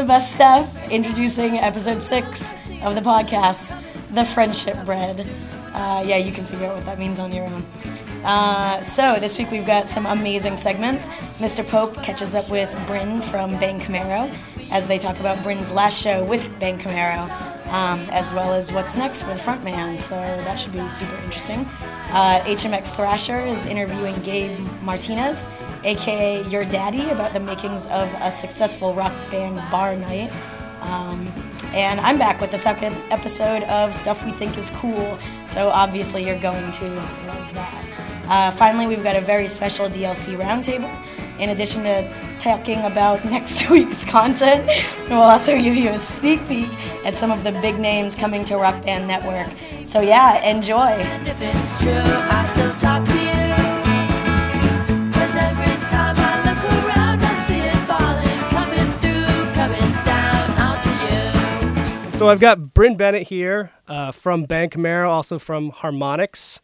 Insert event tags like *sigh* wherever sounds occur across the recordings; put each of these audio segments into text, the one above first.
the best stuff, introducing episode six of the podcast, The Friendship Bread. Uh, yeah, you can figure out what that means on your own. Uh, so this week we've got some amazing segments. Mr. Pope catches up with Bryn from Bang Camaro as they talk about Bryn's last show with Bang Camaro, um, as well as what's next for the frontman. So that should be super interesting. Uh, HMX Thrasher is interviewing Gabe Martinez, aka Your Daddy, about the makings of a successful rock band bar night. Um, and I'm back with the second episode of Stuff We Think is Cool, so obviously you're going to love that. Uh, finally, we've got a very special DLC roundtable. In addition to talking about *laughs* next week's content, we'll also give you a sneak peek at some of the big names coming to Rock Band Network. So, yeah, enjoy. So I've got Bryn Bennett here uh, from Bang Camaro, also from Harmonix.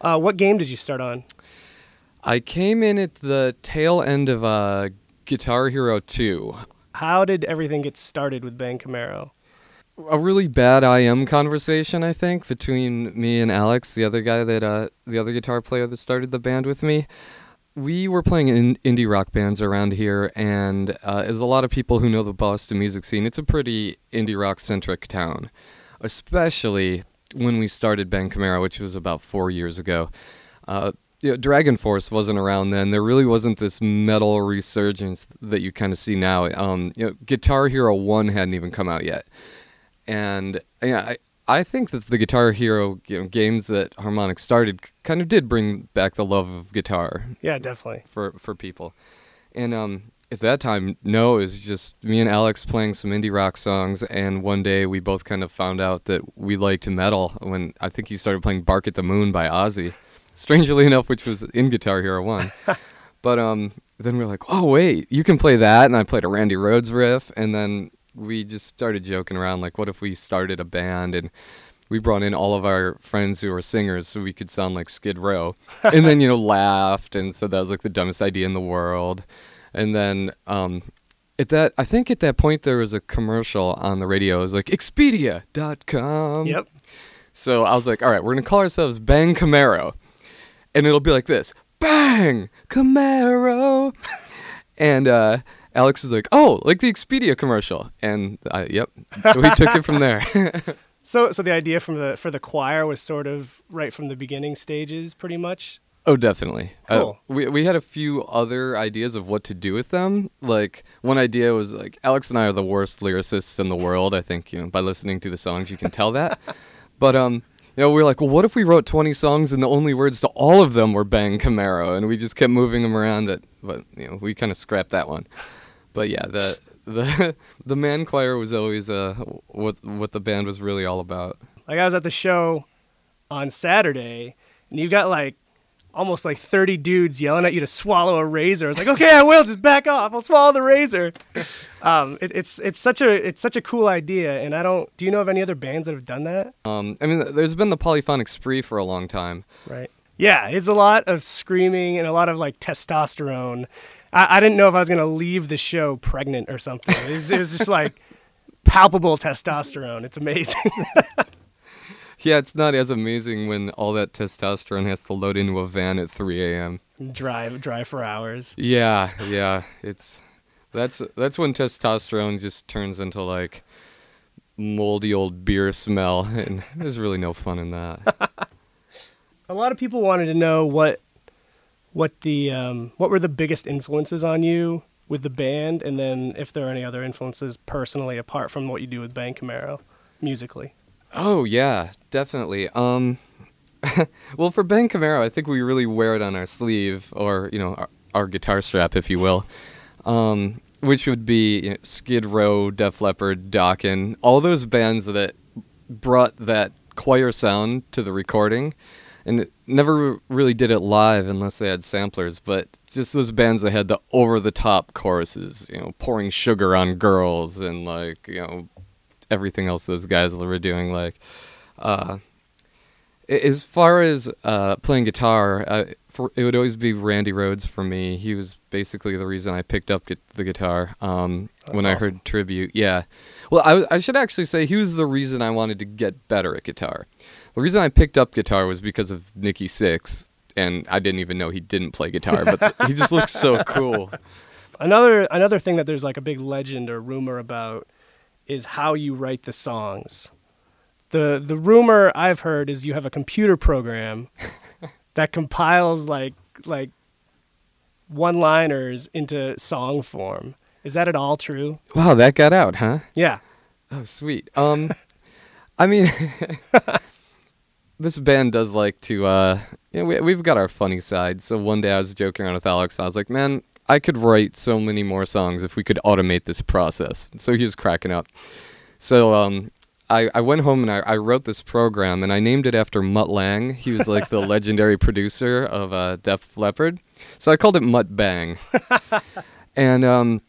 Uh, what game did you start on? I came in at the tail end of uh, Guitar Hero 2. How did everything get started with Bang Camaro? A really bad IM conversation, I think, between me and Alex, the other guy that, uh, the other guitar player that started the band with me. We were playing in indie rock bands around here, and uh, as a lot of people who know the Boston music scene, it's a pretty indie rock centric town, especially when we started Bang Camaro, which was about four years ago. Uh, you know, Dragon Force wasn't around then. There really wasn't this metal resurgence that you kind of see now. Um, you know, Guitar Hero One hadn't even come out yet, and yeah, I I think that the Guitar Hero you know, games that Harmonix started kind of did bring back the love of guitar Yeah, definitely. for for people. And um, at that time, no, it was just me and Alex playing some indie rock songs. And one day, we both kind of found out that we liked metal when I think he started playing "Bark at the Moon" by Ozzy. Strangely *laughs* enough, which was in Guitar Hero One. *laughs* but um, then we were like, "Oh wait, you can play that!" And I played a Randy Rhoads riff, and then we just started joking around, like, "What if we started a band and?" we brought in all of our friends who were singers so we could sound like Skid Row. *laughs* and then, you know, laughed and said that was like the dumbest idea in the world. And then um, at that, I think at that point there was a commercial on the radio. It was like Expedia.com. Yep. So I was like, all right, we're going to call ourselves Bang Camaro. And it'll be like this Bang Camaro. *laughs* and uh, Alex was like, oh, like the Expedia commercial. And I, yep, so we took it from there. *laughs* So, so the idea from the for the choir was sort of right from the beginning stages, pretty much. Oh, definitely. Uh, Cool. we we had a few other ideas of what to do with them. Like one idea was like Alex and I are the worst lyricists in the world. I think you know by listening to the songs you can tell that. *laughs* but um, you know we were like, well, what if we wrote twenty songs and the only words to all of them were "Bang Camaro," and we just kept moving them around. But but you know we kind of scrapped that one. But yeah, the the *laughs* the man choir was always uh what what the band was really all about. Like I was at the show on Saturday, and you got like almost like 30 dudes yelling at you to swallow a razor. I was like, okay, I will. Just back off. I'll swallow the razor. *laughs* Um, it, it's it's such a it's such a cool idea, and I don't. Do you know of any other bands that have done that? Um, I mean, there's been the polyphonic spree for a long time. Right. Yeah, it's a lot of screaming and a lot of like testosterone. I, I didn't know if I was gonna leave the show pregnant or something. It was, it was just like *laughs* palpable testosterone. It's amazing. *laughs* Yeah, it's not as amazing when all that testosterone has to load into a van at 3 a.m. drive drive for hours. Yeah, yeah, it's that's that's when testosterone just turns into like moldy old beer smell, and there's really no fun in that. *laughs* A lot of people wanted to know what what the um, what were the biggest influences on you with the band, and then if there are any other influences personally apart from what you do with Bang Camaro musically. Oh yeah, definitely. Um, *laughs* well, for Bang Camaro, I think we really wear it on our sleeve, or you know, our, our guitar strap, if you will. Um, which would be you know, Skid Row, Def Leppard, Dokken, all those bands that brought that choir sound to the recording, and never really did it live unless they had samplers. But just those bands that had the over-the-top choruses, you know, pouring sugar on girls, and like you know, everything else those guys were doing. Like, uh, as far as uh, playing guitar, for, it would always be Randy Rhoads for me. He was basically the reason I picked up the guitar um, when I awesome. heard tribute. Yeah, well, I, I should actually say he was the reason I wanted to get better at guitar. The reason I picked up guitar was because of Nikki Sixx, and I didn't even know he didn't play guitar, but *laughs* he just looks so cool. Another another thing that there's like a big legend or rumor about is how you write the songs. The the rumor I've heard is you have a computer program *laughs* that compiles like like one-liners into song form. Is that at all true? Wow, that got out, huh? Yeah. Oh, sweet. Um, I mean, *laughs* this band does like to. Uh, you know, we, we've got our funny side. So one day I was joking around with Alex. I was like, "Man, I could write so many more songs if we could automate this process." So he was cracking up. So um, I, I went home and I, I wrote this program and I named it after Mutt Lange. He was like the *laughs* legendary producer of uh, Def Leppard. So I called it Mutt Bang. *laughs* and um,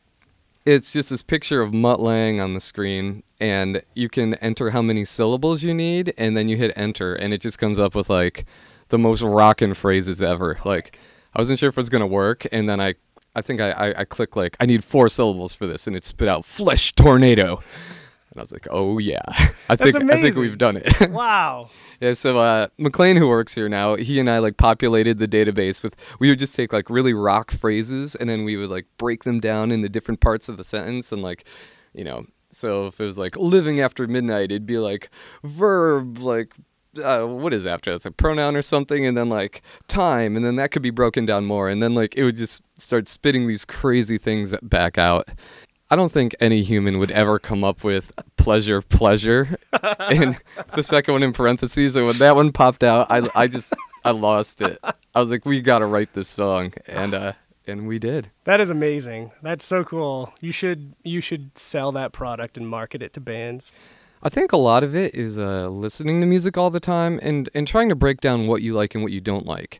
it's just this picture of Mutt Lange on the screen, and you can enter how many syllables you need, and then you hit enter, and it just comes up with like the most rockin' phrases ever. Like I wasn't sure if it was gonna work, and then I, I think I, I, I clicked like I need four syllables for this, and it spit out flesh tornado, I was like, oh yeah, *laughs* I think I think we've done it. *laughs* Wow. Yeah, so uh, McLean, who works here now, he and I like populated the database with. We would just take like really rock phrases, and then we would like break them down into different parts of the sentence, and like, you know, so if it was like living after midnight, it'd be like verb, like uh, what is after? It's a pronoun or something, and then like time, and then that could be broken down more, and then like it would just start spitting these crazy things back out. I don't think any human would ever come up with pleasure, pleasure, *laughs* and the second one in parentheses. And when that one popped out, I, I just I lost it. I was like, we got to write this song, and uh, and we did. That is amazing. That's so cool. You should you should sell that product and market it to bands. I think a lot of it is uh, listening to music all the time and, and trying to break down what you like and what you don't like.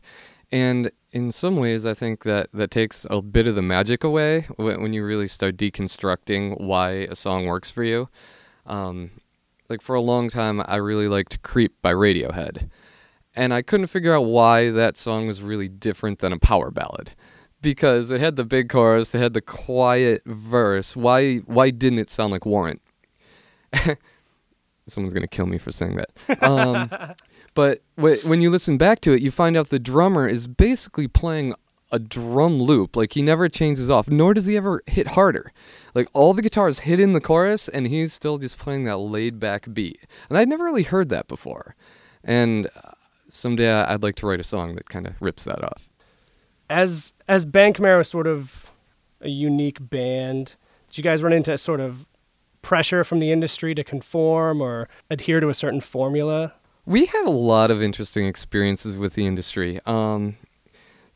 And in some ways, I think that that takes a bit of the magic away when, you really start deconstructing why a song works for you. Um, like for a long time, I really liked "Creep" by Radiohead, and I couldn't figure out why that song was really different than a power ballad. Because it had the big chorus, it had the quiet verse. Why? Why didn't it sound like Warrant? *laughs* Someone's gonna kill me for saying that. Um, *laughs* but wh- when you listen back to it, you find out the drummer is basically playing a drum loop. Like he never changes off, nor does he ever hit harder. Like all the guitars hit in the chorus, and he's still just playing that laid back beat. And I'd never really heard that before. And uh, someday I'd like to write a song that kind of rips that off. As as Bang Camaro is sort of a unique band, did you guys run into sort of pressure from the industry to conform or adhere to a certain formula? We had a lot of interesting experiences with the industry. Um,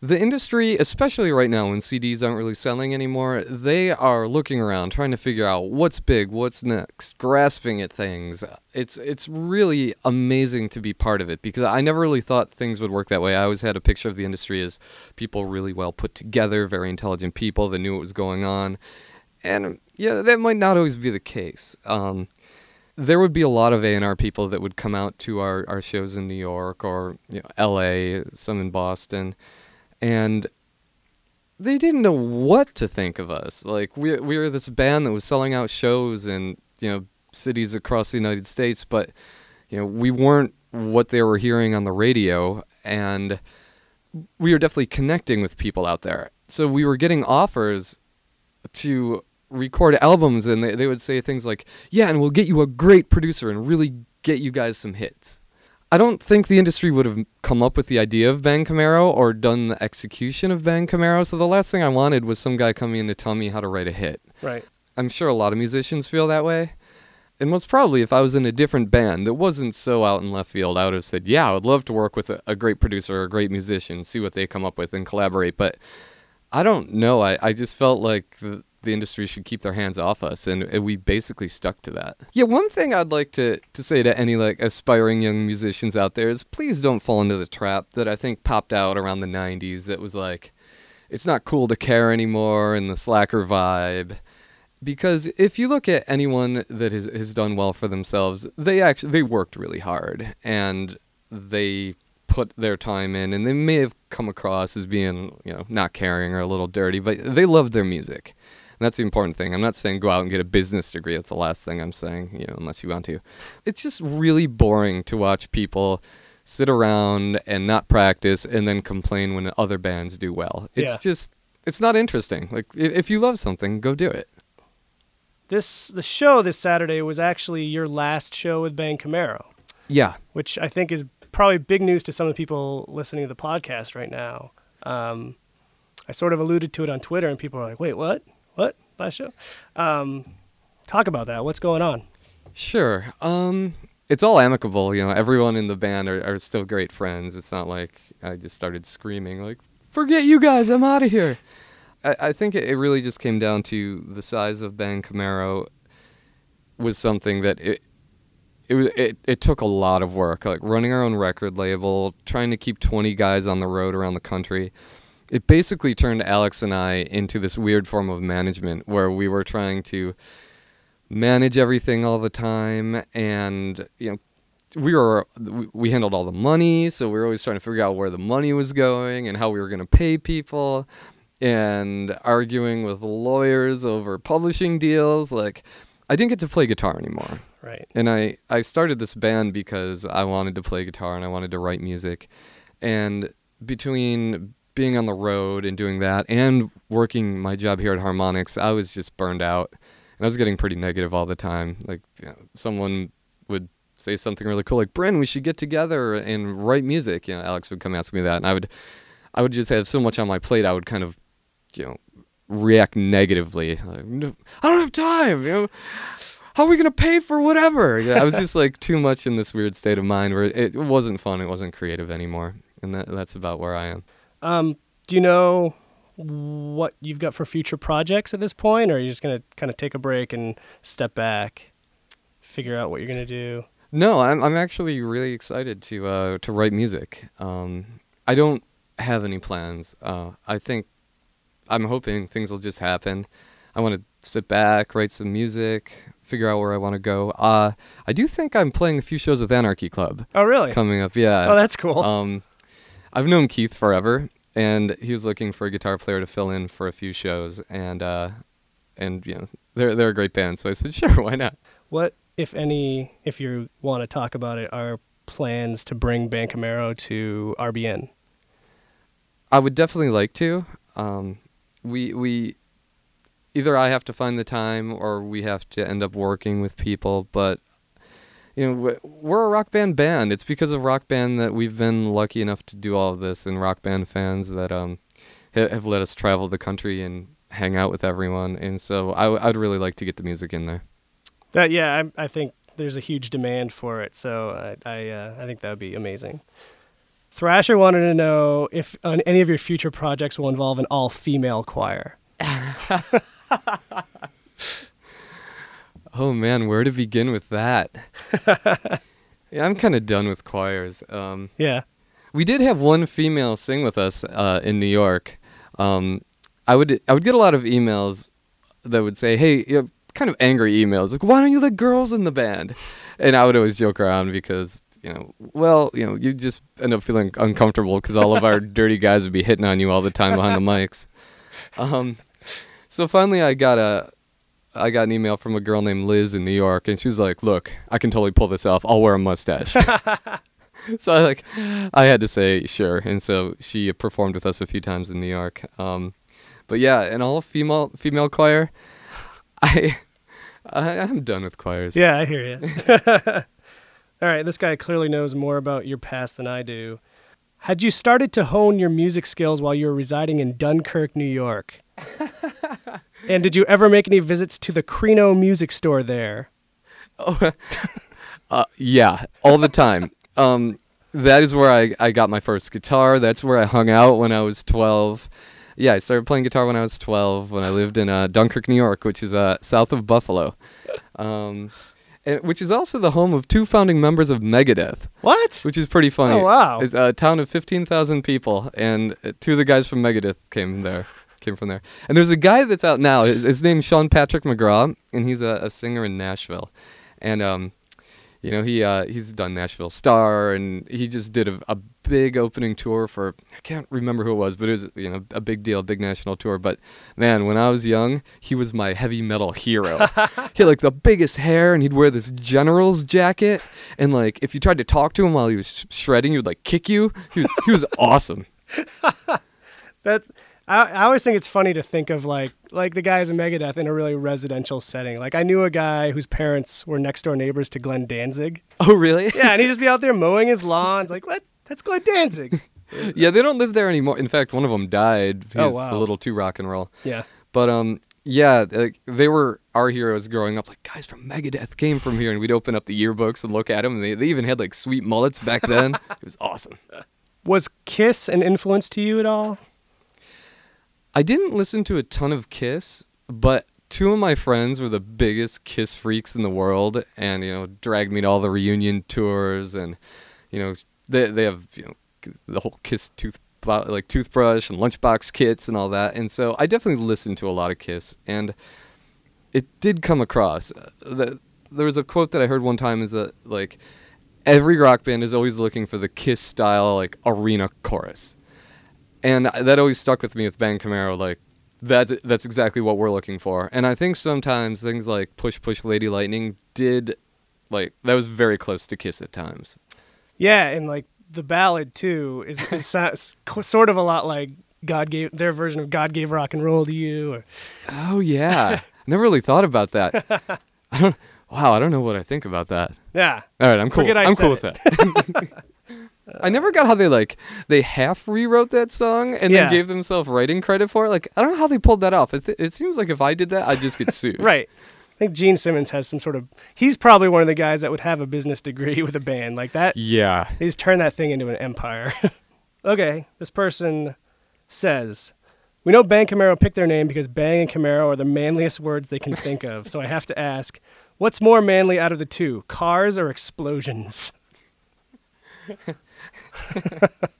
the industry, especially right now when CDs aren't really selling anymore, they are looking around, trying to figure out what's big, what's next, grasping at things. It's it's really amazing to be part of it because I never really thought things would work that way. I always had a picture of the industry as people really well put together, very intelligent people that knew what was going on, and yeah, that might not always be the case. Um, there would be a lot of A&R people that would come out to our, our shows in New York or you know, L.A., some in Boston, and they didn't know what to think of us. Like we we were this band that was selling out shows in you know cities across the United States, but you know we weren't what they were hearing on the radio, and we were definitely connecting with people out there. So we were getting offers to record albums and they, they would say things like yeah and we'll get you a great producer and really get you guys some hits. I don't think the industry would have come up with the idea of bang camaro or done the execution of bang camaro. So the last thing i wanted was some guy coming in to tell me how to write a hit. Right. i'm sure a lot of musicians feel that way. And most probably if i was in a different band that wasn't so out in left field i would have said yeah i would love to work with a, a great producer or a great musician see what they come up with and collaborate. But I don't know. I, I just felt like the, the industry should keep their hands off us, and, and we basically stuck to that. Yeah, one thing I'd like to, to say to any like aspiring young musicians out there is please don't fall into the trap that I think popped out around the '90s. That was like, it's not cool to care anymore, and the slacker vibe. Because if you look at anyone that has, has done well for themselves, they actually they worked really hard and they put their time in, and they may have come across as being, you know, not caring or a little dirty, but they loved their music. And that's the important thing. I'm not saying go out and get a business degree. That's the last thing I'm saying, you know, unless you want to. It's just really boring to watch people sit around and not practice and then complain when other bands do well. It's Yeah. just it's not interesting. Like if, you love something, go do it. This the show this Saturday was actually your last show with Bang Camaro, Yeah. which I think is probably big news to some of the people listening to the podcast right now. Um, I sort of alluded to it on Twitter, and people are like, "Wait, what? What? Last show?" Um, talk about that. What's going on? Sure. Um, it's all amicable. You know, everyone in the band are, are still great friends. It's not like I just started screaming like, "Forget you guys! I'm out of here." I, I think it, really just came down to the size of Bang Camaro was something that it it it, it took a lot of work. Like running our own record label, trying to keep 20 guys on the road around the country. It basically turned Alex and I into this weird form of management where we were trying to manage everything all the time and you know we were we- handled all the money so we were always trying to figure out where the money was going and how we were going to pay people and arguing with lawyers over publishing deals like i didn't get to play guitar anymore Right. and I, I started this band because I wanted to play guitar and I wanted to write music. And between being on the road and doing that and working my job here at Harmonix, I was just burned out. And I was getting pretty negative all the time. Like, you know, someone would say something really cool, like, Bryn, we should get together and write music. You know, Alex would come ask me that. And I would, I would just have so much on my plate, I would kind of, you know, react negatively. Like, "No, I don't have time, you know how are we gonna pay for whatever? Yeah, I was just like too much in this weird state of mind where it, it wasn't fun, it wasn't creative anymore, and that that's about where I am. Um, do you know what you've got for future projects at this point, or are you just gonna kind of take a break and step back, figure out what you're gonna do? No, I'm I'm actually really excited to uh, to write music. Um, I don't have any plans. Uh, I think I'm hoping things will just happen. I want to sit back, write some music, figure out where I want to go. Uh, I do think I'm playing a few shows with Anarchy Club Oh, really? coming up. Yeah. oh, that's cool. Um, I've known Keith forever, and he was looking for a guitar player to fill in for a few shows, and uh, and you know they're they're a great band, so I said *laughs* sure, why not? what, if any, if you want to talk about it, are plans to bring Bang Camaro to RBN? I would definitely like to. Um, we we either I have to find the time or we have to end up working with people, but. You know, we- we're a rock band band. It's because of rock band that we've been lucky enough to do all of this, and rock band fans that um have let us travel the country and hang out with everyone. And so I w- I'd really like to get the music in there. That yeah, I, I think there's a huge demand for it, so I I, uh, I think that would be amazing. Thrasher wanted to know if uh, any of your future projects will involve an all-female choir. *laughs* *laughs* Oh man, where to begin with that? *laughs* yeah, I'm kind of done with choirs. Um, Yeah, we did have one female sing with us uh, in New York. Um, I would I would get a lot of emails that would say, "Hey, you know, kind of angry emails like, why don't you let girls in the band?" And I would always joke around because you know, well, you know, you just end up feeling uncomfortable because all of our *laughs* dirty guys would be hitting on you all the time behind the mics. Um, so finally, I got a I got an email from a girl named Liz in New York, and she was like, "Look, I can totally pull this off. I'll wear a mustache." *laughs* *laughs* so I like, I had to say sure, and so she performed with us a few times in New York. Um, but yeah, an all female female choir. *laughs* I, I I'm done with choirs. yeah, I hear you. All right, this guy clearly knows more about your past than I do. Had you started to hone your music skills while you were residing in Dunkirk, New York? And did you ever make any visits to the Crino music store there? *laughs* Uh, yeah, all the time. um, that is where I, I got my first guitar. That's where I hung out when I was 12. Yeah, I started playing guitar when I was 12 when I lived in uh, Dunkirk, New York, which is uh, south of Buffalo, um, and, which is also the home of two founding members of Megadeth, What? which is pretty funny. Oh, wow. It's a town of 15,000 people, and uh, two of the guys from Megadeth came there. Came from there, and there's a guy that's out now. His, his name's Sean Patrick McGraw, and he's a, a singer in Nashville, and um, You know, he uh, he's done Nashville Star, and he just did a, a big opening tour for I can't remember who it was, but it was you know a big deal, a big national tour. But man, when I was young, he was my heavy metal hero. *laughs* he had like the biggest hair, and he'd wear this general's jacket, and like if you tried to talk to him while he was sh- shredding, he would like kick you. He was he was *laughs* awesome. That I, I always think it's funny to think of like like the guys in Megadeth in a really residential setting. Like I knew a guy whose parents were next door neighbors to Glenn Danzig. Oh really? Yeah, and he'd just be out there mowing his *laughs* lawns. Like what? That's Glenn Danzig. yeah, they don't live there anymore. In fact, one of them died. He Oh, wow. a little too rock and roll. Yeah. But um, yeah, like, they were our heroes growing up. Like guys from Megadeth came from here, and we'd open up the yearbooks and look at them. And they, they even had like sweet mullets back then. *laughs* it was awesome. Was Kiss an influence to you at all? I didn't listen to a ton of Kiss, but two of my friends were the biggest Kiss freaks in the world, and you know, dragged me to all the reunion tours, and you know, they they have you know the whole Kiss tooth like toothbrush and lunchbox kits and all that, and so I definitely listened to a lot of Kiss, and it did come across. Uh, the, there was a quote that I heard one time is that like every rock band is always looking for the Kiss style like arena chorus and that always stuck with me with Bang Camaro. Like that, that's exactly what we're looking for. And I think sometimes things like Push Push Lady Lightning did, like that was very close to Kiss at times. Yeah, and like the ballad too is, is *laughs* sort of a lot like God gave their version of God gave rock and roll to you. Or, Oh yeah, *laughs* never really thought about that. I don't. Wow, I don't know what I think about that. yeah, All right, I'm cool. I'm cool with that. *laughs* I never got how they like they half rewrote that song and Yeah. then gave themselves writing credit for it. Like I don't know how they pulled that off. It, th- it seems like if I did that, I'd just get sued. *laughs* right. I think Gene Simmons has some sort of. He's probably one of the guys that would have a business degree *laughs* with a band like that. Yeah. He's turned that thing into an empire. *laughs* okay, this person says, "We know Bang Camaro picked their name because Bang and Camaro are the manliest words they can think of. So I have to ask, what's more manly out of the two, cars or explosions?" *laughs*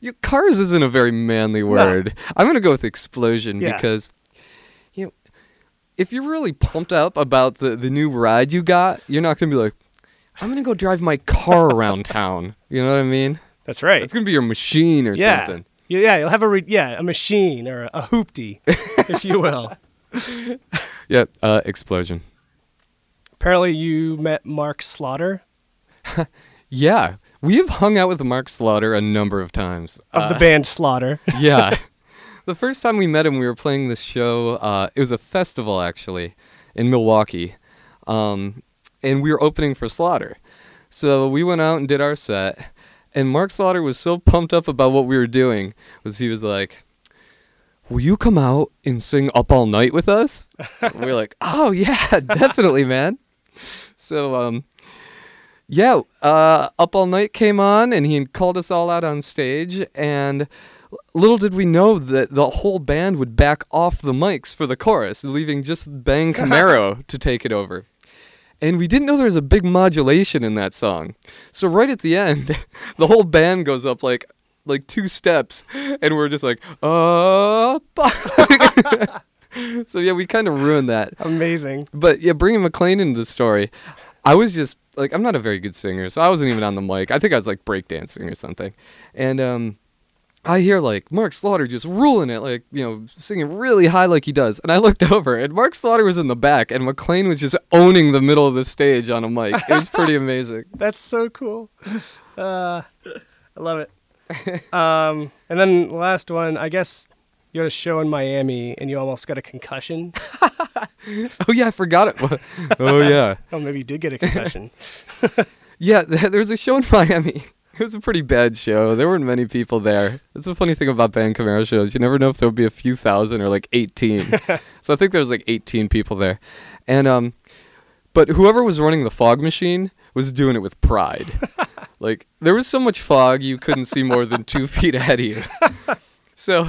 You, cars isn't a very manly word. I'm gonna go with explosion Yeah. because, you know, if you're really pumped up about the the new ride you got, you're not gonna be like, I'm gonna go drive my car *laughs* around town. You know what I mean? That's right. It's gonna be your machine or yeah. something. Yeah, yeah, you'll have a re- yeah a machine or a, a hoopty, *laughs* if you will. Yeah, uh, explosion. Apparently, you met Mark Slaughter Yeah, we have hung out with Mark Slaughter a number of times. of the Uh, band Slaughter. *laughs* yeah. *laughs* the first time we met him, we were playing this show. Uh, it was a festival, actually, in Milwaukee. Um, and we were opening for Slaughter. So we went out and did our set. And Mark Slaughter was so pumped up about what we were doing, was he was like, Will you come out and sing Up All Night with us? *laughs* we are like, Oh, yeah, definitely, man. So, um, yeah, uh, Up All Night came on and he called us all out on stage. And little did we know that the whole band would back off the mics for the chorus, leaving just Bang *laughs* Camaro to take it over. And we didn't know there was a big modulation in that song. So right at the end, *laughs* the whole band goes up like like two steps and we're just like up. *laughs* so yeah, we kind of ruined that Amazing. but yeah, bringing McLean into the story, I was just like, I'm not a very good singer, so I wasn't even on the mic. I think I was like breakdancing or something, and um, I hear like Mark Slaughter just ruling it, like you know, singing really high like he does, and I looked *laughs* over, and Mark Slaughter was in the back, and McLean was just owning the middle of the stage on a mic. It was pretty *laughs* amazing. That's so cool. Uh, I love it. *laughs* Um, and then last one, I guess you had a show in Miami and you almost got a concussion. *laughs* Oh yeah, I forgot it. *laughs* oh yeah, Oh, maybe you did get a concussion. *laughs* yeah. There was a show in Miami. It was a pretty bad show. There weren't many people there. That's the funny thing about Bang Camaro shows. You never know if there'll be a few thousand or like 18. so I think there was like 18 people there. And um but whoever was running the fog machine was doing it with pride. like there was so much fog you couldn't see more than 2 feet ahead of you. so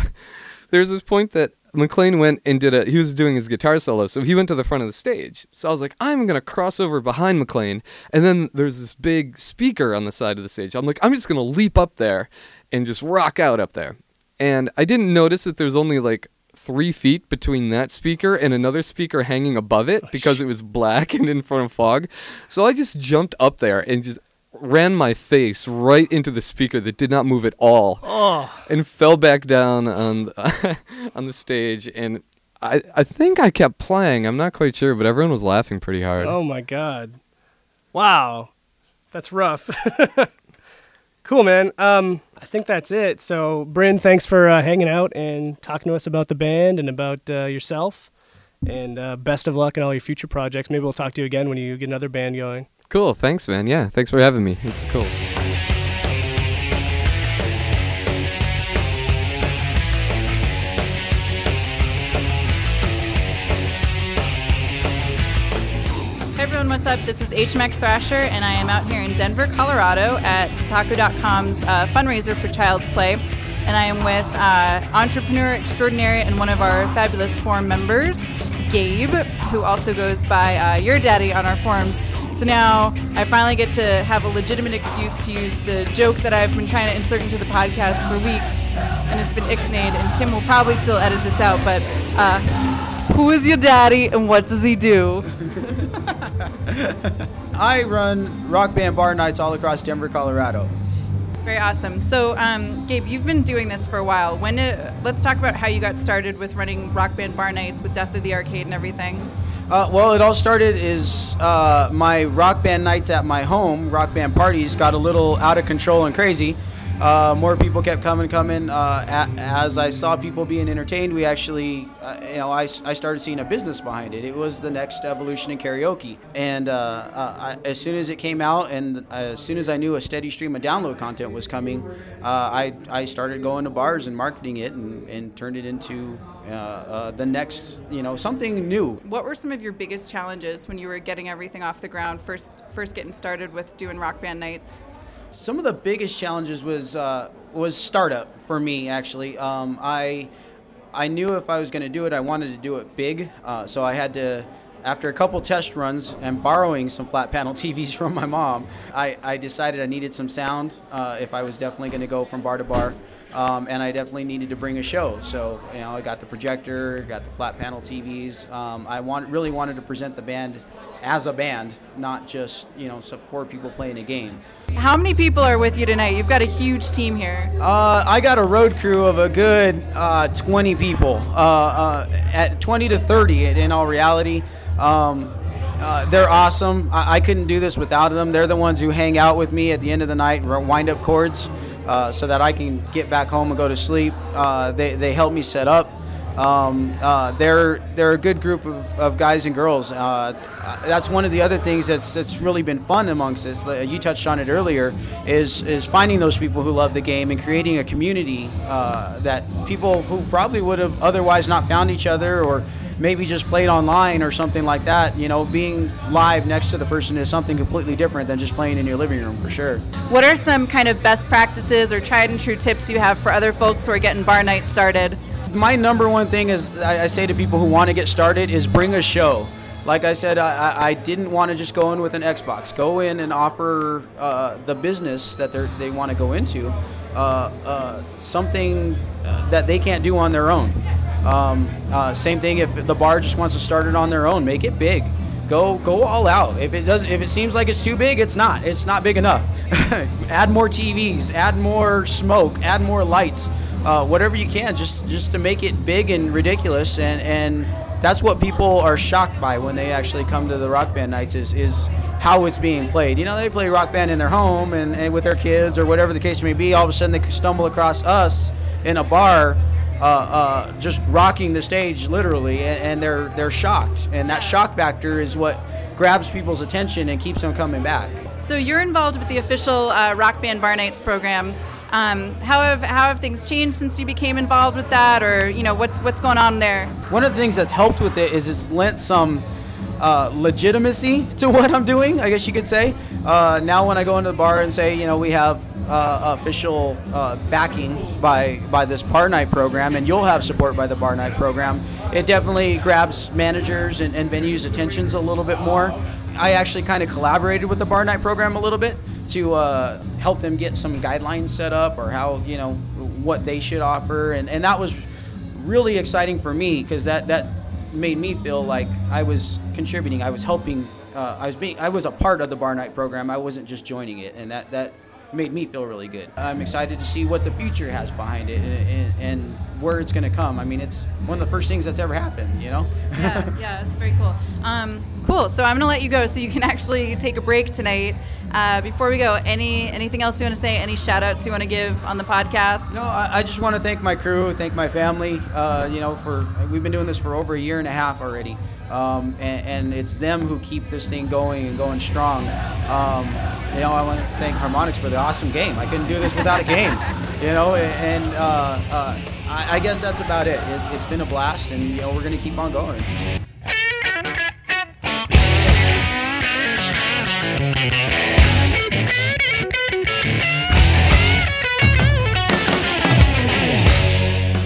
there's this point that McLean went and did a he was doing his guitar solo, so he went to the front of the stage. So I was like, I'm gonna cross over behind McLean, and then there's this big speaker on the side of the stage. I'm like, I'm just gonna leap up there and just rock out up there. And I didn't notice that there's only like three feet between that speaker and another speaker hanging above it oh, because it was black *laughs* and in front of fog. So I just jumped up there and just ran my face right into the speaker that did not move at all Oh, and fell back down on *laughs* on the stage and I, I think I kept playing. I'm not quite sure, but everyone was laughing pretty hard. oh my God. Wow. That's rough. *laughs* cool, man. Um, I think that's it. So, Bryn, thanks for uh, hanging out and talking to us about the band and about uh, yourself. And uh, best of luck in all your future projects. Maybe we'll talk to you again when you get another band going. Cool. Thanks, man. Yeah. Thanks for having me. It's cool. What's up? This is HMX Thrasher, and I am out here in Denver, Colorado at Kotaku.com's uh, fundraiser for Child's Play. And I am with uh, entrepreneur extraordinary and one of our fabulous forum members, Gabe, who also goes by uh, Your Daddy on our forums. So now I finally get to have a legitimate excuse to use the joke that I've been trying to insert into the podcast for weeks, and it's been ixnayed. And Tim will probably still edit this out, but uh, who is your daddy and what does he do? *laughs* I run rock band bar nights all across Denver, Colorado. Very awesome. So, um, Gabe, you've been doing this for a while. When? Did, let's talk about how you got started with running rock band bar nights with Death of the Arcade and everything. Uh, well, it all started is uh, my rock band nights at my home, rock band parties, got a little out of control and crazy. Uh, more people kept coming, coming. Uh, a- as I saw people being entertained, we actually, uh, you know, I, I started seeing a business behind it. It was the next evolution in karaoke. And uh, I, as soon as it came out, and as soon as I knew a steady stream of download content was coming, I, I started going to bars and marketing it, and, and turned it into uh, uh, the next, you know, something new. What were some of your biggest challenges when you were getting everything off the ground, first first getting started with doing rock band nights? Some of the biggest challenges was uh, was startup for me. Actually, um, I I knew if I was going to do it, I wanted to do it big. Uh, so I had to, after a couple test runs and borrowing some flat panel *laughs* TVs from my mom, I, I decided I needed some sound uh, if I was definitely going to go from bar to bar. Um, and I definitely needed to bring a show. So you know, I got the projector, got the flat panel TVs. Um, I want, really wanted to present the band as a band, not just you know four people playing a game. How many people are with you tonight? You've got a huge team here. Uh, I got a road crew of a good uh, 20 people, uh, uh, at 20 to 30 in- in all reality. Um, uh, they're awesome. I-, I couldn't do this without them. They're the ones who hang out with me at the end of the night, wind up cords, uh, so that I can get back home and go to sleep. Uh, they, they help me set up. Um, uh, they're they're a good group of, of guys and girls. Uh, that's one of the other things that's that's really been fun amongst us. You touched on it earlier, is is finding those people who love the game and creating a community uh, that people who probably would have otherwise not found each other or maybe just played online or something like that. You know, being live next to the person is something completely different than just playing in your living room for sure. What are some kind of best practices or tried and true tips you have for other folks who are getting bar nights started? my number one thing is I, say to people who want to get started is bring a show. Like I said, I, I- didn't want to just go in with an Xbox. Go in and offer uh, the business that they they want to go into uh, uh, something that they can't do on their own. Um, uh, same thing if the bar just wants to start it on their own, make it big. Go go all out. If it does, if it seems like it's too big, it's not. It's not big enough. *laughs* add more TVs, add more smoke, add more lights uh, whatever you can, just just to make it big and ridiculous, and and that's what people are shocked by when they actually come to the rock band nights is is how it's being played. You know, they play rock band in their home and, and with their kids or whatever the case may be. All of a sudden, they stumble across us in a bar. Uh, uh, just rocking the stage literally, and, and they're they're shocked, and that shock factor is what grabs people's attention and keeps them coming back. So you're involved with the official uh, Rock Band Bar Nights program. Um, how have how have things changed since you became involved with that, or you know what's what's going on there? One of the things that's helped with it is it's lent some uh, legitimacy to *laughs* what I'm doing, I guess you could say. Uh, now, when I go into the bar and say, you know, we have uh, official uh, backing by by this bar night program, and you'll have support by the bar night program, it definitely grabs managers and, and venues' attentions a little bit more. I actually kind of collaborated with the bar night program a little bit to uh, help them get some guidelines set up or how you know what they should offer, and, and that was really exciting for me because that that made me feel like I was contributing. I was helping. Uh, I was being. I was a part of the bar night program. I wasn't just joining it, and that that made me feel really good. I'm excited to see what the future has behind it and, and, and where it's going to come. I mean, it's one of the first things that's ever happened. You know. yeah, yeah, it's very cool. Um, cool. So I'm gonna let you go so you can *laughs* actually take a break tonight. Uh, before we go, any anything else you want to say? Any shout outs you want to give on the podcast? No, I, I just want to thank my crew, thank my family. Uh, you know, for we've been doing this for over a year and a half already, um, and, and it's them who keep this thing going and going strong. Um, you know, I want to thank Harmonix for the awesome game. I couldn't do this without a game. You know, and uh, uh, I, I guess that's about it. it. It's been a blast, and you know, we're gonna keep on going.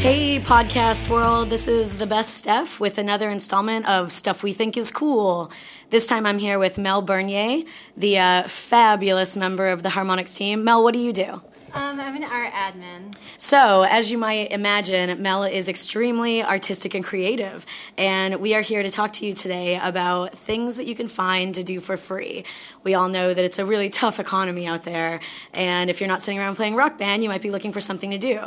Hey, podcast world. This is the best Steph with another installment of Stuff We Think Is Cool. This time I'm here with Mel Bernier, the uh, fabulous member of the Harmonix team. Mel, what do you do? Um, I'm an art admin. So, as you might imagine, Mel is extremely artistic and creative. And we are here to talk to you today about things that you can find to do for free. We all know that it's a really tough economy out there. And if you're not sitting around playing rock band, you might be looking for something to do.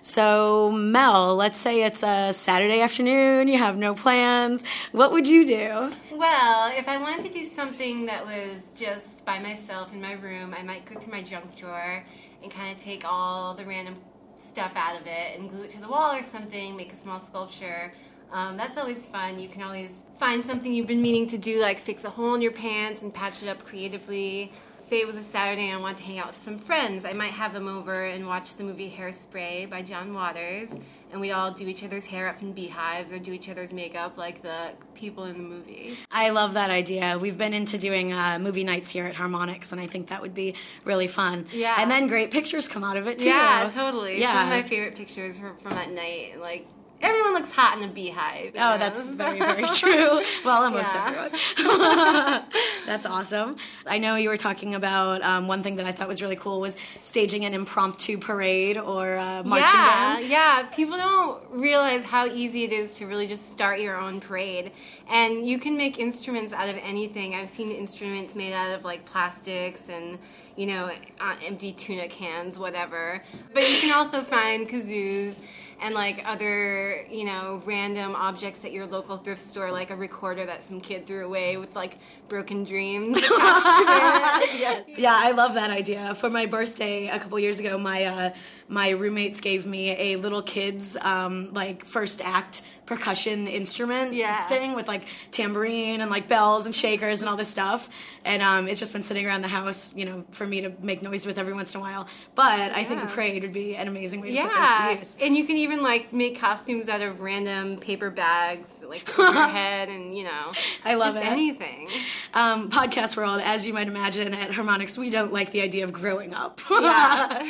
So, Mel, let's say it's a Saturday afternoon, you have no plans. What would you do? Well, if I wanted to do something that was just by myself in my room, I might go through my junk drawer and kind of take all the random stuff out of it and glue it to the wall or something, make a small sculpture. Um, that's always fun. You can always find something you've been meaning to do, like fix a hole in your pants and patch it up creatively. Say it was a Saturday and I want to hang out with some friends. I might have them over and watch the movie Hairspray by John Waters, and we all do each other's hair up in beehives or do each other's makeup like the people in the movie. I love that idea. We've been into doing uh, movie nights here at Harmonix, and I think that would be really fun. Yeah. And then great pictures come out of it, too. Yeah, totally. Yeah. Some of my favorite pictures from, from that night. Like everyone looks hot in a beehive. Oh, know? that's very, very true. *laughs* Well, almost Yeah. everyone. *laughs* *laughs* that's awesome. I know you were talking about um, one thing that I thought was really cool was staging an impromptu parade or uh, marching yeah, band. yeah. People don't realize how easy it is to really just start your own parade, and you can make instruments out of anything. I've seen instruments made out of like plastics and you know uh, empty tuna cans, whatever. But you can also find kazoos and like other you know random objects at your local thrift store, like a recorder that some kid threw away with like broken dreams *laughs* attached to it. Yeah, I love that idea. For my birthday a couple years ago, my uh, my roommates gave me a little kids um, like first act percussion instrument Yeah. thing with like tambourine and like bells and shakers and all this stuff. And um, it's just been sitting around the house, you know, for me to make noise with every once in a while. But I think a parade would be an amazing way to put Yeah, those to use. and you can even like make costumes out of random paper bags, like your *laughs* head, and you know, I love just it. anything. Um, podcast world, as you might imagine, at Harmonix, we don't like the idea of growing up. *laughs* Yeah,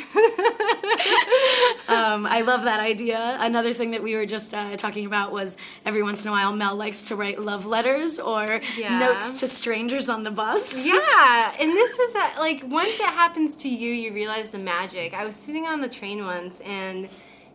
Um, I love that idea. Another thing that we were just uh, talking about was every once in a while Mel likes to write love letters or Yeah. notes to strangers on the bus. yeah, *laughs* and this is a, like once it happens to you, you realize the magic. I was sitting on the train once and.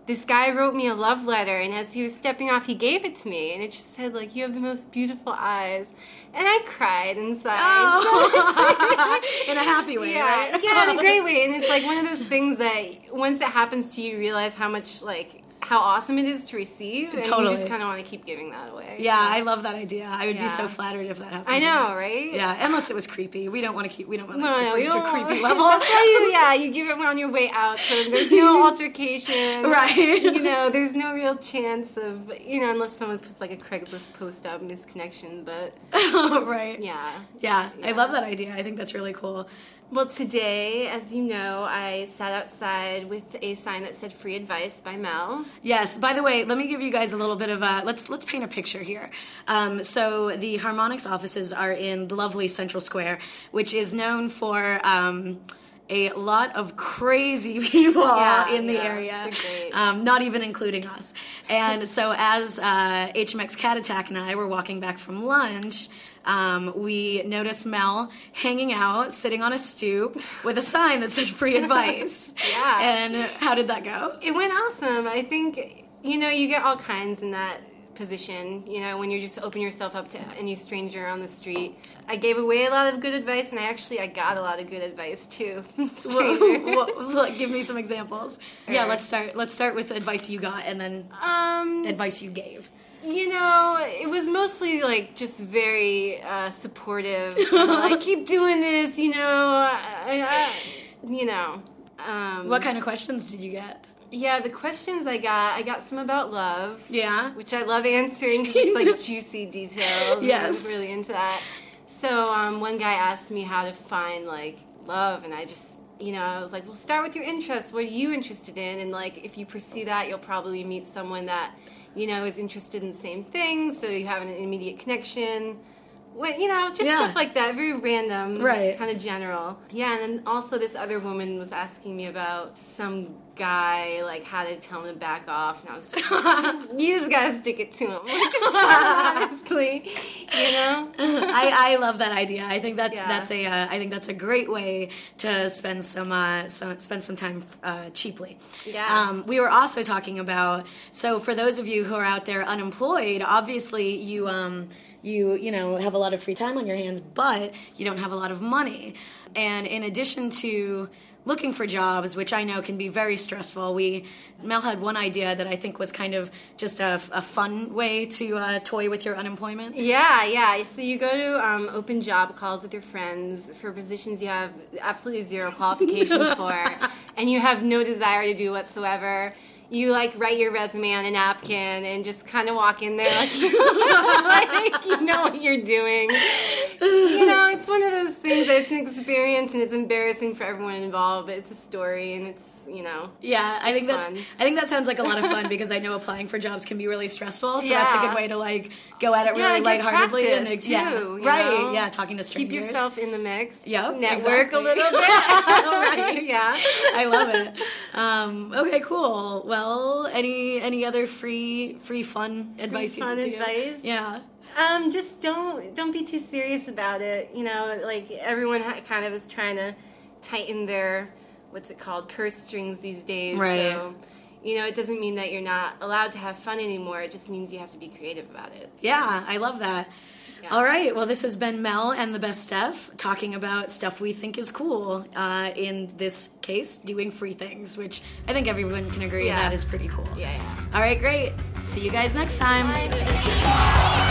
This guy wrote me a love letter, and as he was stepping off, he gave it to me, and it just said like, "You have the most beautiful eyes," and I cried inside. Oh. *laughs* in a happy way, yeah, right? yeah, in a great *laughs* way. And it's like one of those things that once it happens to you, you realize how much like how awesome it is to receive, and Totally. you just kind of want to keep giving that away. Yeah, I love that idea. I would be so flattered if that happened. I know, right? Yeah, unless it was creepy. We don't want to keep. We don't want to No, no, to a creepy level. *laughs* That's you, *laughs* yeah, you give it on your way out, so there's no *laughs* altercation, Right. You know, there's no real chance of, you know, unless someone puts like a Craigslist post up, misconnection. But right. yeah, Yeah, I love that idea. I think that's really cool. Well, today, as you know, I sat outside with a sign that said "Free Advice" by Mel. Yes. By the way, let me give you guys a little bit of a let's let's paint a picture here. Um, so the Harmonix offices are in lovely Central Square, which is known for. Um, a lot of crazy *laughs* people Yeah, in the yeah, area, um, not even including us. And so, as uh, HMX Cat Attack and I were walking back from lunch, um, we noticed Mel hanging out, sitting on a stoop with a sign that said "Free Advice." *laughs* Yeah. And how did that go? It went awesome. I think you know, you get all kinds in that position. You know, when you just open yourself up to any stranger on the street. I gave away a lot of good advice, and I actually I got a lot of good advice too. *laughs* *laughs* strangers. What- what- give me some examples. Yeah, let's start. Let's start with advice you got, and then um, advice you gave. You know, it was mostly like just very uh, supportive. *laughs* like, keep doing this. You know, I, I, you know. Um, What kind of questions did you get? Yeah, the questions I got, I got some about love, Yeah. which I love answering because it's like *laughs* juicy details. Yes. I'm really into that. So um, one guy asked me how to find like love, and I just, you know, I was like, well, start with your interests. What are you interested in? And like, if you pursue that, you'll probably meet someone that, you know, is interested in the same things, so you have an immediate connection. What, you know, just Yeah. stuff like that, very random, Right. kind of general. Yeah, and then also this other woman was asking me about some guy, like how to tell him to back off, and I was like, just, *laughs* *laughs* you just gotta stick it to him, like, just *laughs* honestly, you know. I, I love that idea. I think that's Yeah. that's a uh, I think that's a great way to spend some uh, some spend some time uh, cheaply. Yeah. Um, we were also talking about so for those of you who are out there unemployed, obviously you um, you you know have a lot of free time on your hands, but you don't have a lot of money. And in addition to looking for jobs, which I know can be very stressful. We Mel had one idea that I think was kind of just a, a fun way to uh, toy with your unemployment. Yeah, yeah. So you go to um, open job calls with your friends for positions you have absolutely zero qualifications *laughs* for, and you have no desire to do whatsoever. You like write your resume on a napkin and just kind of walk in there like, *laughs* like you know what you're doing. You know, it's one of those things that it's an experience and it's embarrassing for everyone involved, but it's a story and it's you know. Yeah, I think that's fun. I think that sounds like a lot of fun *laughs* because I know applying for jobs can be really stressful. So that's a good way to like go at it really get lightheartedly and yeah, too, you right, know? yeah, talking to strangers. Keep yourself in the mix. Yep, Network exactly. a little bit. *laughs* right. Yeah. I love it. Um, okay, cool. Well, any any other free free fun advice you fun give? advice? Yeah. Um, just don't don't be too serious about it. You know, like everyone ha- kind of is trying to tighten their what's it called purse strings these days. Right. So, you know, it doesn't mean that you're not allowed to have fun anymore. It just means you have to be creative about it. Yeah, I love that. Yeah. All right, well, this has been Mel and the best Steph talking about stuff we think is cool. Uh, in this case, doing free things, which I think everyone can agree Yeah. that is pretty cool. Yeah, yeah. All right, great. See you guys next time. Ladies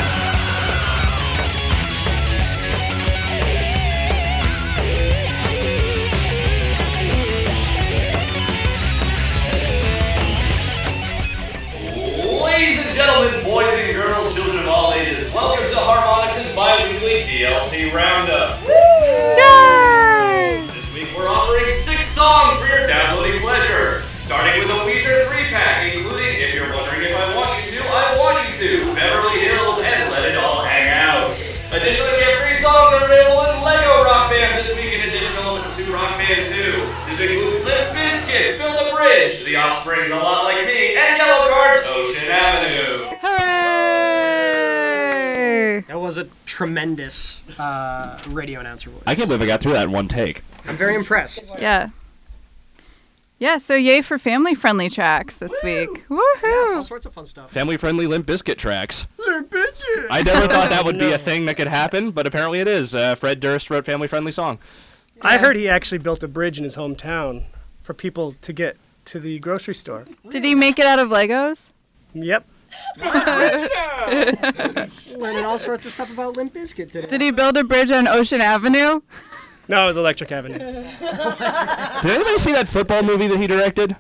gentlemen, boys and girls, children of all ages, welcome to Harmonix's bi-weekly DLC Roundup. This week we're offering six songs for your downloading pleasure, starting with a Weezer three-pack, including If You're Wondering If I Want You To, I Want You To, Beverly Hills, and Let It All Hang Out. Additionally, we have three songs that are available in Lego Rock Band this week in addition to Element 2 Rock Band 2. This includes Limp Bizkit, Build a Bridge, The Offspring's A Lot Like Me, and Yellowcard's Ocean Avenue. Hooray! That was a tremendous uh, radio announcer voice. I can't believe I got through that in one take. I'm very impressed. Yeah. Yeah, so yay for family friendly tracks this week. Woohoo! All sorts of fun stuff. Family friendly Limp Bizkit tracks. Limp Bizkit! I never thought that would be a *laughs* thing that could happen, but apparently it is. Uh, Fred Durst wrote family friendly song. I heard he actually built a bridge in his hometown for people to get to the grocery store. Did he make it out of Legos? Yep. Learning all sorts of stuff about Limp Bizkit today. Did he build a bridge on Ocean Avenue? No, it was Electric Avenue. *laughs* Did anybody see that football movie that he directed?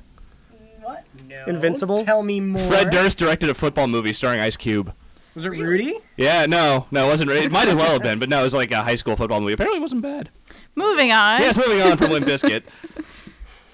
What? No. Invincible. Tell me more. Fred Durst directed a football movie starring Ice Cube. Was it Rudy? Yeah, no, no, it wasn't. Rudy. It might as well have been, but no, it was like a high school football movie. Apparently, it wasn't bad. Moving on. Yes, moving on from Limp *laughs* Bizkit.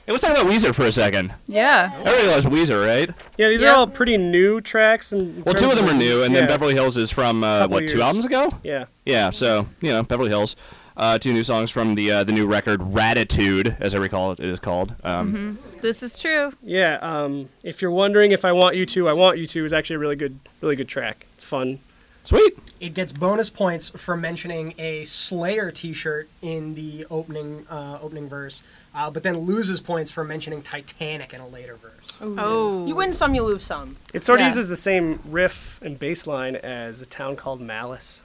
Hey, let's talk about Weezer for a second. Yeah. Everybody loves Weezer, right? Yeah, these Yeah. are all pretty new tracks. And Well, two of them are new, and then. Beverly Hills is from uh, Couple what two years. albums ago? Yeah. Yeah, so you know Beverly Hills. Uh, two new songs from the uh, the new record Raditude, as I recall it is called. Um, This is true. Yeah. Um, if you're wondering if I want you to, I want you to is actually a really good, really good track. It's fun. Sweet. It gets bonus points for mentioning a Slayer T-shirt in the opening uh, opening verse, uh, but then loses points for mentioning Titanic in a later verse. Oh. You win some, you lose some. It sort of Yeah. uses the same riff and bass line as a town called Malice.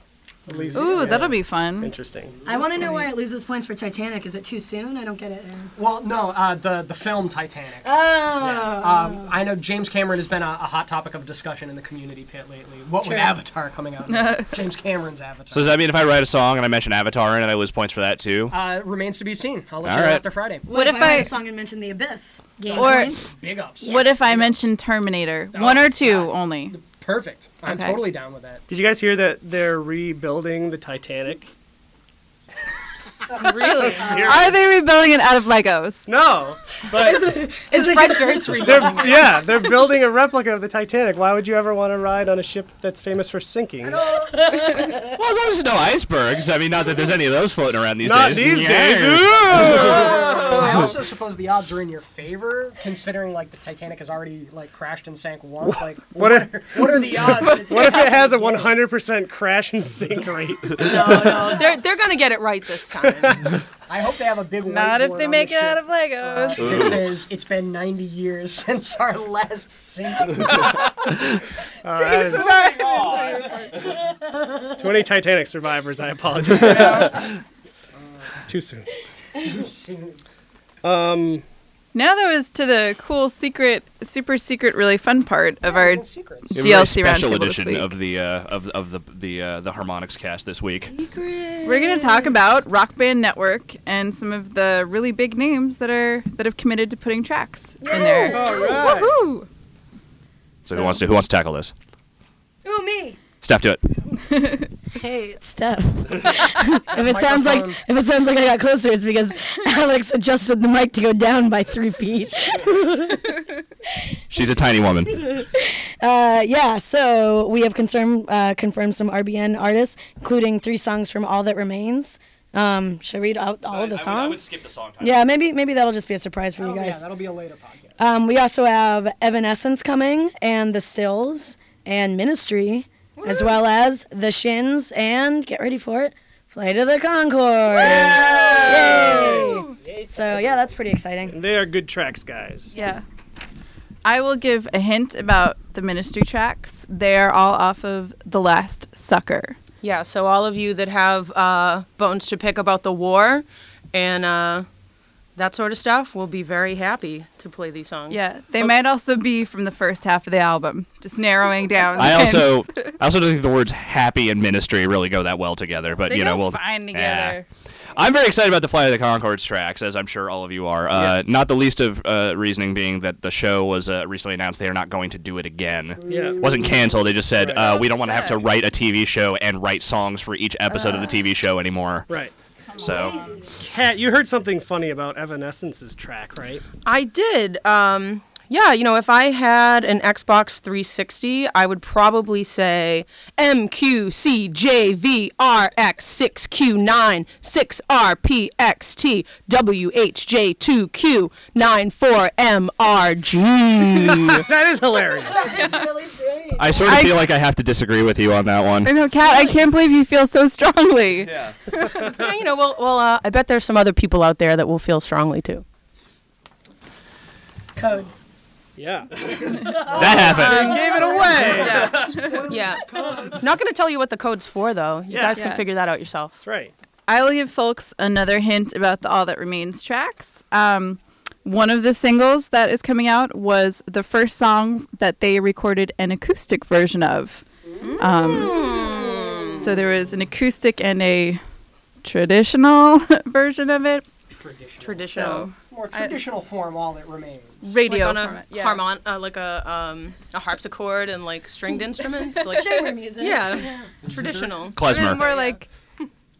At Ooh, yeah. that'll be fun. Interesting. I want to know why it loses points for Titanic. Is it too soon? I don't get it. Aaron. Well, no, uh, the the film Titanic. Oh. Um, I know James Cameron has been a, a hot topic of discussion in the community pit lately. What True. with Avatar coming out? *laughs* James Cameron's Avatar. So does that mean if I write a song and I mention Avatar in it, I lose points for that too? uh, remains to be seen. I'll let All you know right. after Friday. What, if, if I I- write a song and mention the abyss? Game Or- points. Big ups. What if I mention Terminator? Oh, One or two God. only. Perfect. I'm Okay. totally down with that. Did you guys hear that they're rebuilding the Titanic? Really? *laughs* Are they rebuilding it out of Legos? No, but Is Fred Durst *laughs* they're yeah they're building a replica of the Titanic. Why would you ever want to ride on a ship that's famous for sinking? Well, as long as there's no icebergs. I mean, not that there's any of those floating around these Not days. these Yeah. days. *laughs* Ooh! I also suppose the odds are in your favor, considering like the Titanic has already like crashed and sank once. Like, What what, are, what are the odds? that What if it has a 100% crash and sink rate? No, no. They're, they're going to get it right this time. I hope they have a big. One. Not if they on make the it out of Legos. uh, that says it's been 90 years *laughs* since our last sinking. Uh, that is- Too many Titanic survivors. I apologize. *laughs* Too soon. Too soon. Um, Now that was to the cool secret, super secret, really fun part of our Little secrets. We have a very DLC special roundtable this edition week. of the uh, of of the the uh, the Harmonix cast this week. We're going to talk about Rock Band Network and some of the really big names that are that have committed to putting tracks in there. all right. Woohoo! So who wants to who wants to tackle this? Ooh, me. Steph, do it. *laughs* Hey, it's Steph. *laughs* if it sounds like if it sounds like I got closer, it's because *laughs* Alex adjusted the mic to go down by three feet. She's a tiny woman. Uh, yeah, so we have confirmed uh, confirmed some RBN artists, including three songs from All That Remains. Um, should I read out all of the songs? skip the song. Yeah, maybe maybe that'll just be a surprise for Oh, you guys. yeah, that'll be a later podcast. Um, we also have Evanescence coming, and The Stills, and Ministry, as well as The Shins, and get ready for it, Flight of the Conchords. Yay! So yeah, that's pretty exciting. they are good tracks, guys. Yeah. I will give a hint about the ministry tracks. They're all off of The Last Sucker. Yeah, so all of you that have uh, bones to pick about the war and uh, that sort of stuff We'll be very happy to play these songs. Yeah, they might also be from the first half of the album, just narrowing *laughs* down. the I also. *laughs* I also don't think the words happy and ministry really go that well together. But they you know, we'll find Yeah. together. I'm very excited about the Flight of the Conchords tracks, as I'm sure all of you are. Uh, Not the least of uh, reasoning being that the show was uh, recently announced they are not going to do it again. Yeah. wasn't canceled. They just said uh, we don't want to have to write a TV show and write songs for each episode of the TV show anymore. Right. So Kat, you heard something funny about Evanescence's track, right? I did. Um, yeah, you know, if I had an Xbox 360, I would probably say MQCJVRX6Q9 6RPXT WHJ2Q94MRG. *laughs* That is hilarious. *laughs* I sort of I- feel like I have to disagree with you on that one. I know, Kat. I can't believe you feel so strongly. yeah, *laughs* you know, well, well uh, I bet there's some other people out there that will feel strongly too. Codes. Yeah. *laughs* That *laughs* happened. Gave it away. Yeah. *laughs* Not going to tell you what the code's for, though. You Yeah. guys can Yeah. figure that out yourself. That's right. I will give folks another hint about the All That Remains tracks. Um, one of the singles that is coming out was the first song that they recorded an acoustic version of. Um, so there was an acoustic and a traditional version of it. Traditional. So More I- traditional form, all that remains. radio like on a yeah. harmon- uh, like a um, a harpsichord and like stringed instruments, *laughs* like Chamber music. yeah, traditional. Klezmer. more like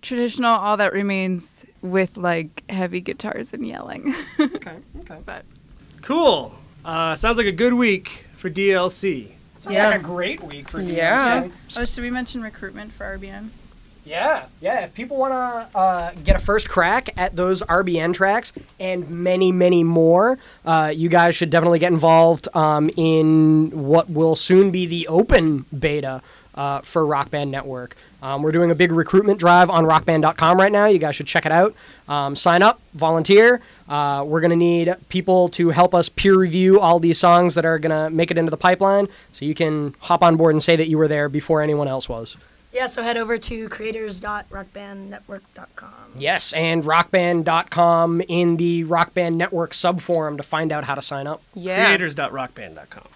traditional All That Remains with like heavy guitars and yelling. *laughs* Okay, okay. but Cool. Uh, sounds like a good week for DLC. Sounds Yeah. like a great week for DLC. Yeah. Oh, should we mention recruitment for RBN? Yeah, yeah. If people want to uh, get a first crack at those RBN tracks and many, many more, uh, you guys should definitely get involved um, in what will soon be the open beta uh, for Rock Band Network. Um, we're doing a big recruitment drive on rockband.com right now. You guys should check it out. Um, sign up, volunteer. Uh, we're going to need people to help us peer review all these songs that are going to make it into the pipeline so you can hop on board and say that you were there before anyone else was. Yeah, so head over to creators.rockbandnetwork.com. Yes, and rockband.com in the Rock Band Network subforum to find out how to sign up. Yeah. Creators.rockband.com.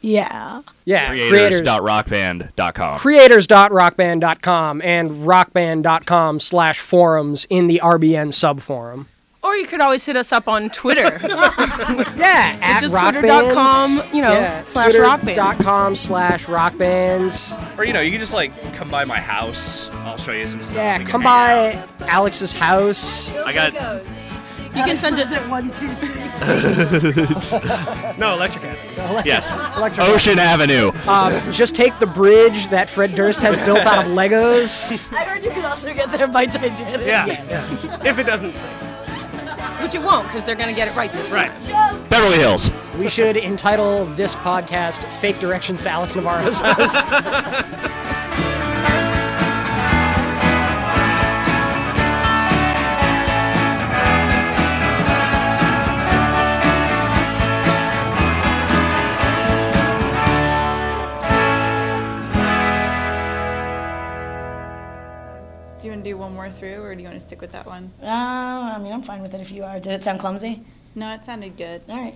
Yeah. Yeah, creators. Creators.rockband.com. creators.rockband.com and rockband.com slash forums in the RBN subforum. Or you could always hit us up on Twitter. *laughs* Yeah, at Just rockbands. twitter.com, you know, Yeah, slash rockband. twitter.com slash rockbands. Or you know, you can just like come by my house. I'll show you some stuff. Yeah, We can come hang out. by Alex's house. I got You can send it. it *laughs* one, two, three. No, Electric Avenue. yes, Electric Ocean Avenue. Um, just take the bridge that Fred Durst has built out of *laughs* Legos. I heard you could also get there by Titanic. Yeah. yeah. If it doesn't sing. Which it won't, because they're going to get it right this Right. time. Beverly Hills. We should entitle this podcast Fake Directions to Alex Navarro's House. *laughs* more through, or do you want to stick with that one? Uh, I mean, I'm fine with it if you are. Did it sound clumsy? No, it sounded good. All right.